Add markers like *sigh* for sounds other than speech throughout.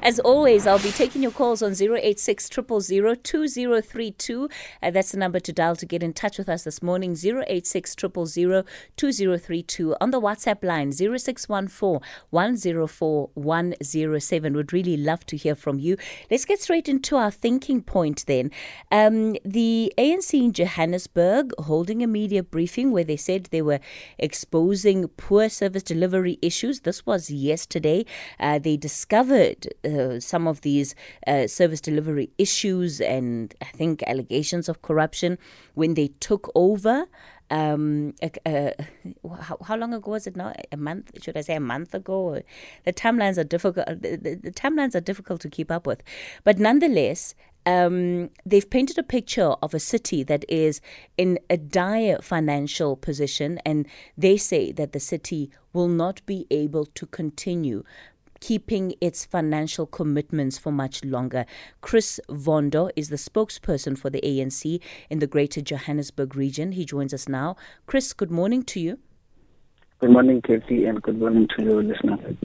As always, I'll be taking your calls on 086 2032. Uh, that's the number to dial to get in touch with us this morning. 086 2032. On the WhatsApp line, 0614 104 107. Would really love to hear from you. Let's get straight into our thinking point then. Um, the ANC in Johannesburg holding a media briefing where they said they were exposing poor service delivery issues. This was yesterday. Uh, they discovered uh, some of these uh, service delivery issues and I think allegations of corruption when they took over. Um, uh, how, how, long ago was it now? A month? Should I say a month ago? The timelines are difficult. The, the, the timelines are difficult to keep up with, but nonetheless, um, they've painted a picture of a city that is in a dire financial position, and they say that the city will not be able to continue keeping its financial commitments for much longer. Chris Vondo is the spokesperson for the ANC in the Greater Johannesburg region. He joins us now. Chris, good morning to you. Good morning, Kathy, and good morning to your listeners.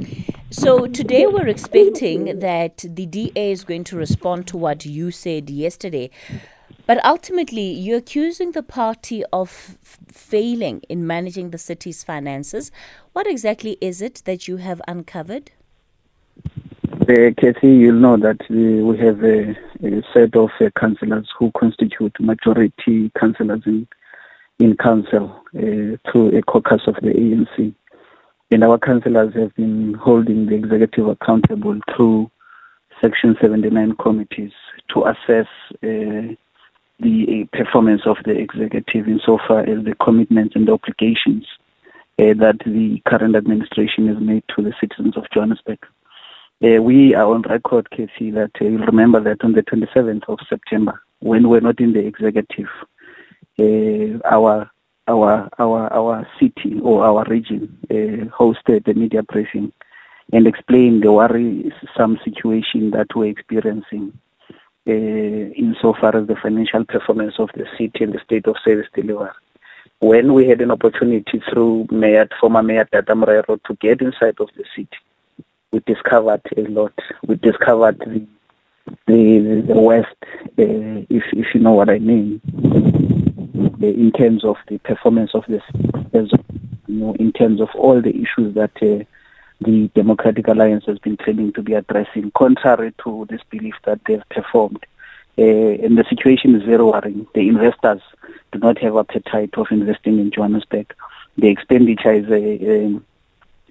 So, today we're expecting that the DA is going to respond to what you said yesterday. But ultimately, you're accusing the party of f- failing in managing the city's finances. What exactly is it that you have uncovered? Uh, Kathy, you'll know that uh, we have a, a set of uh, councillors who constitute majority councillors in, in council uh, through a caucus of the ANC. And our councillors have been holding the executive accountable through Section 79 committees to assess uh, the performance of the executive insofar as the commitments and obligations uh, that the current administration has made to the citizens of Johannesburg. Uh, we are on record, Casey, that uh, you remember that on the 27th of September, when we're not in the executive, uh, our our our our city or our region hosted the media briefing and explained the worrisome situation that we're experiencing insofar as the financial performance of the city and the state of service delivery. When we had an opportunity through Mayor, former Mayor Dada Morero to get inside of the city, we discovered a lot. We discovered the the, the West, uh, if if you know what I mean, uh, in terms of the performance of this, you know, in terms of all the issues that uh, the Democratic Alliance has been claiming to be addressing, contrary to this belief that they've performed. Uh, and the situation is very worrying. The investors do not have appetite of investing in Johannesburg. The expenditure is uh,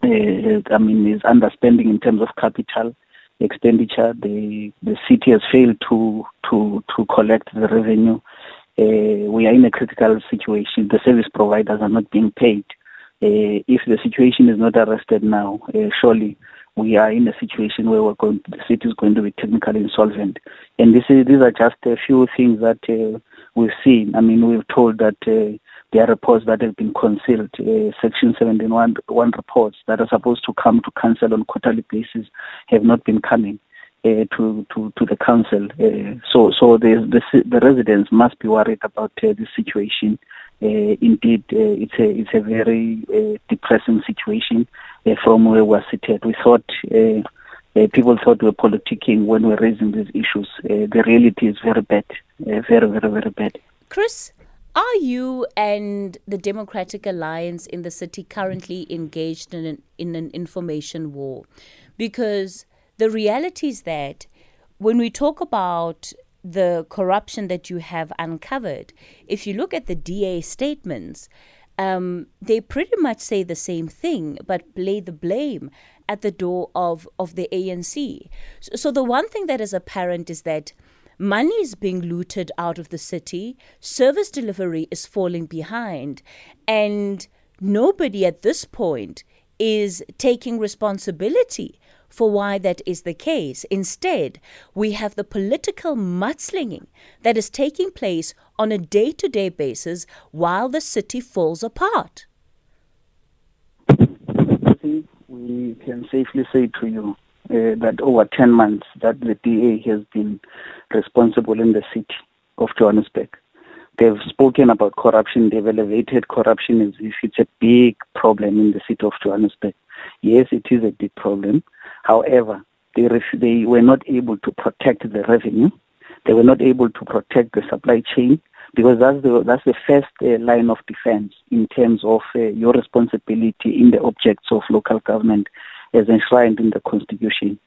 I mean, is underspending in terms of capital expenditure. The the city has failed to to to collect the revenue. Uh, we are in a critical situation. The service providers are not being paid. Uh, if the situation is not arrested now, uh, surely we are in a situation where we're going, the city is going to be technically insolvent. And this is, these are just a few things that uh, we've seen. I mean, we've told that uh, there are reports that have been concealed, uh, Section 71 one reports that are supposed to come to council on quarterly basis have not been coming. Uh, to, to, to the council. Uh, so so the, the, the residents must be worried about uh, this situation. Uh, indeed, uh, it's a it's a very uh, depressing situation from where we're seated. We thought people thought we were politicking when we we're raising these issues. the reality is very bad, very very very bad. Chris, are you and the Democratic Alliance in the city currently engaged in an, in an information war? Because the reality is that when we talk about the corruption that you have uncovered, if you look at the DA statements, um, they pretty much say the same thing, but lay the blame at the door of, of the ANC. So, so the one thing that is apparent is that Money is being looted out of the city, service delivery is falling behind, and nobody at this point is taking responsibility for why that is the case. Instead, we have the political mudslinging that is taking place on a day to day basis while the city falls apart. We can safely say to you uh, that over 10 months that the DA has been responsible in the city of Johannesburg. they've spoken about corruption. They've elevated corruption as if it's a big problem in the city of Johannesburg. Yes, it is a big problem. However, they, ref- they were not able to protect the revenue. They were not able to protect the supply chain because that's the that's the first uh, line of defense in terms of uh, your responsibility in the objects of local government as enshrined in the constitution.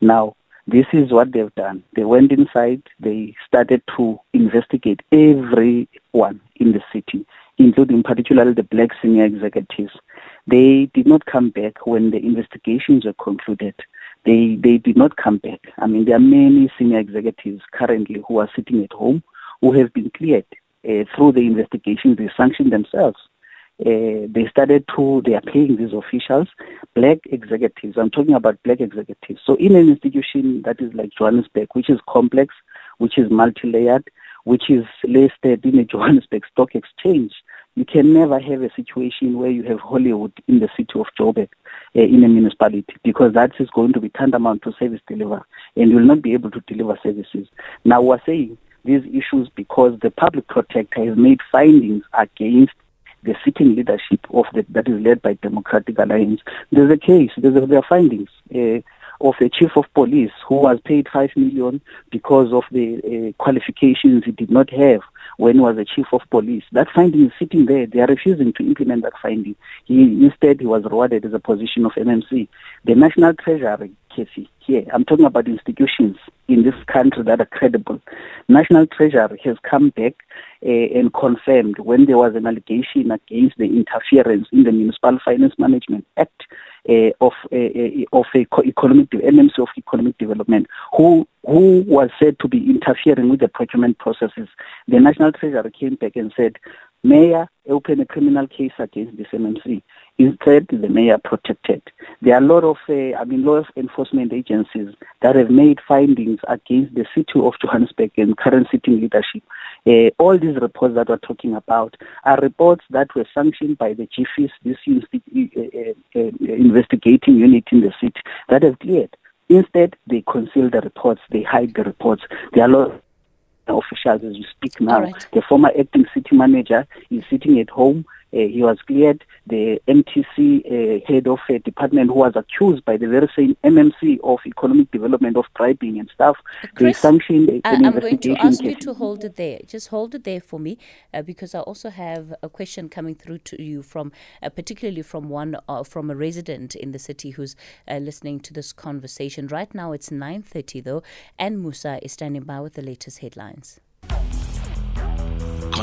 Now, this is what they've done. They went inside, they started to investigate everyone in the city, including particularly the black senior executives. They did not come back when the investigations were concluded. They they did not come back. I mean, there are many senior executives currently who are sitting at home who have been cleared uh, through the investigation. They sanctioned themselves. Uh, they started to, they are paying these officials, black executives. I'm talking about black executives. So in an institution that is like Johannesburg, which is complex, which is multi-layered, which is listed in a *laughs* Johannesburg Stock Exchange, you can never have a situation where you have Hollywood in the city of Joburg uh, in a municipality because that is going to be tantamount to service deliver and you will not be able to deliver services. Now we're saying these issues because the public protector has made findings against the sitting leadership of the, that is led by Democratic Alliance. There's a case, there's a, there are findings uh, of a chief of police who was paid five million because of the uh, qualifications he did not have when he was a chief of police. That finding is sitting there. They are refusing to implement that finding. He instead he was rewarded as a position of MMC. The National Treasury, Casey, here I'm talking about institutions in this country that are credible. National Treasury has come back uh, and confirmed when there was an allegation against the interference in the Municipal Finance Management Act uh, of uh, of economic MMC of economic development, who who was said to be interfering with the procurement processes. The National Treasury came back and said, Mayor open a criminal case against this MMC. Instead, the mayor protected. There are a lot of, uh, I mean, law enforcement agencies that have made findings against the city of Johannesburg and current sitting leadership. Uh, all these reports that we're talking about are reports that were sanctioned by the GFIS, this uh, uh, investigating unit in the city, that have cleared. Instead, they conceal the reports, they hide the reports. There are a lot of officials as we speak now. Right. The former acting city manager is sitting at home uh, he was cleared. The MTC uh, head of a department who was accused by the very same MMC of economic development of bribing and stuff, Chris, they sanctioned an I, I'm going to ask you to hold it there. Just hold it there for me, uh, because I also have a question coming through to you from, uh, particularly from one uh, from a resident in the city who's uh, listening to this conversation. Right now, it's 9:30 though, and Musa is standing by with the latest headlines.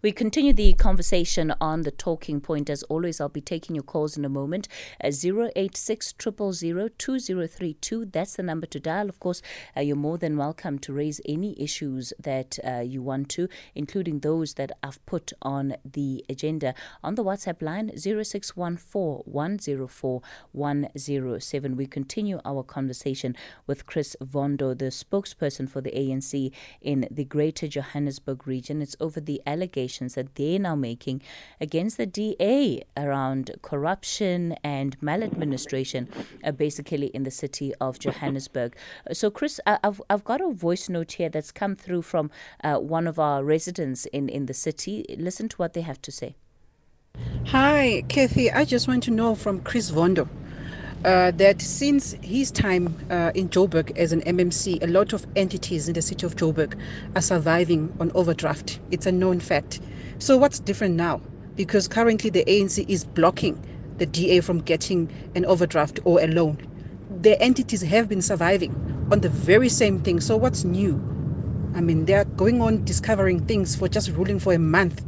We continue the conversation on the talking point. As always, I'll be taking your calls in a moment. Uh, 086 2032. That's the number to dial. Of course, uh, you're more than welcome to raise any issues that uh, you want to, including those that I've put on the agenda. On the WhatsApp line, 0614 104 107. We continue our conversation with Chris Vondo, the spokesperson for the ANC in the Greater Johannesburg region. It's over the allegation allegations that they're now making against the DA around corruption and maladministration, uh, basically in the city of Johannesburg. So, Chris, I've, I've got a voice note here that's come through from uh, one of our residents in, in the city. Listen to what they have to say. Hi, Kathy. I just want to know from Chris Vondo. Uh, that since his time uh, in Joburg as an MMC, a lot of entities in the city of Joburg are surviving on overdraft. It's a known fact. So, what's different now? Because currently the ANC is blocking the DA from getting an overdraft or a loan. The entities have been surviving on the very same thing. So, what's new? I mean, they are going on discovering things for just ruling for a month.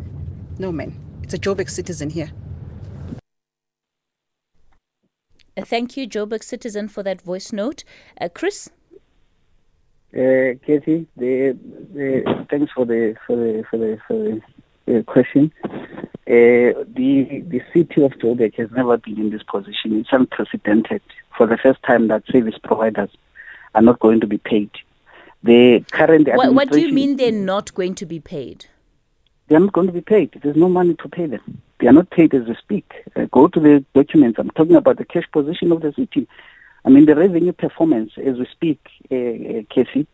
No, man. It's a Joburg citizen here. Uh, thank you, Joburg citizen, for that voice note. Uh, Chris? Uh, Katie, the, the, thanks for the for the for the, for the uh, question. Uh, the the city of Joburg has never been in this position. It's unprecedented. For the first time, that service providers are not going to be paid. The current what, what do you mean they're not going to be paid? They're not going to be paid. There's no money to pay them. They are not paid as we speak. Uh, go to the documents. I'm talking about the cash position of the city. I mean, the revenue performance as we speak, uh, Casey,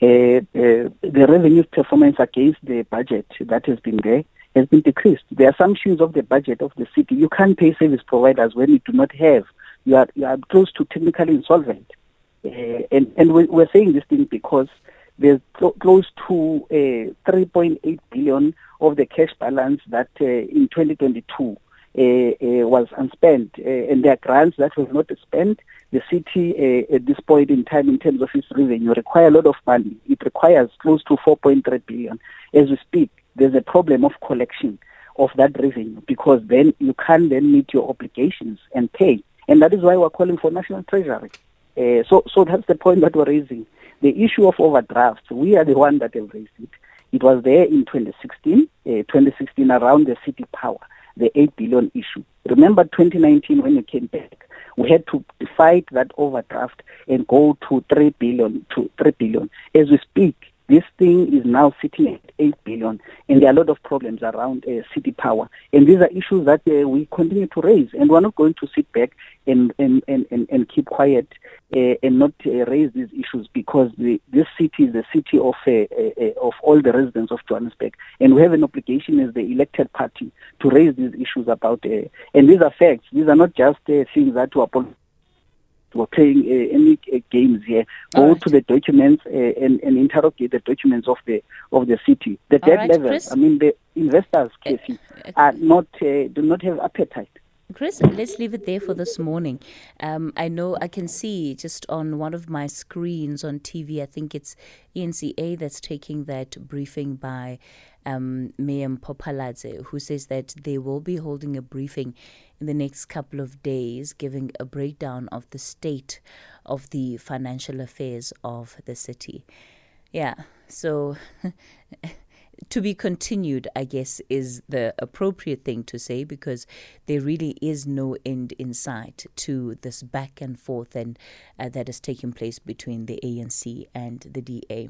uh, uh, the revenue performance against the budget that has been there has been decreased. The assumptions of the budget of the city, you can't pay service providers when you do not have. You are, you are close to technically insolvent. Uh, and and we, we're saying this thing because there's cl- close to uh, 3.8 billion of the cash balance that uh, in 2022 uh, uh, was unspent, and there are grants that were not spent. The city, at this point in time, in terms of its revenue, require a lot of money. It requires close to 4.3 billion. As we speak, there's a problem of collection of that revenue because then you can't then meet your obligations and pay. And that is why we're calling for national treasury. Uh, so, so that's the point that we're raising. The issue of overdrafts, we are the one that have raised it. It was there in 2016, uh, 2016 around the city power the 8 billion issue. Remember 2019 when you came back, we had to fight that overdraft and go to 3 billion to 3 billion. As we speak, this thing is now sitting at 8 billion, and there are a lot of problems around uh, city power. And these are issues that uh, we continue to raise, and we're not going to sit back and, and, and, and, and keep quiet uh, and not uh, raise these issues because the, this city is the city of, uh, uh, of all the residents of Johannesburg, and we have an obligation as the elected party to raise these issues about, and these are facts. These are not just things that were we're playing uh, any uh, games here. Go right. to the documents uh, and, and interrogate the documents of the of the city. The debt right, levels. Chris? I mean, the investors, Casey, are not do not have appetite. Chris, let's leave it there for this morning. Um, I know I can see just on one of my screens on TV, I think it's ENCA that's taking that briefing by um, Mayor Mpho Phalatse, who says that they will be holding a briefing in the next couple of days, giving a breakdown of the state of the financial affairs of the city. Yeah, so *laughs* to be continued, I guess, is the appropriate thing to say because there really is no end in sight to this back and forth and uh, that is taking place between the ANC and the DA.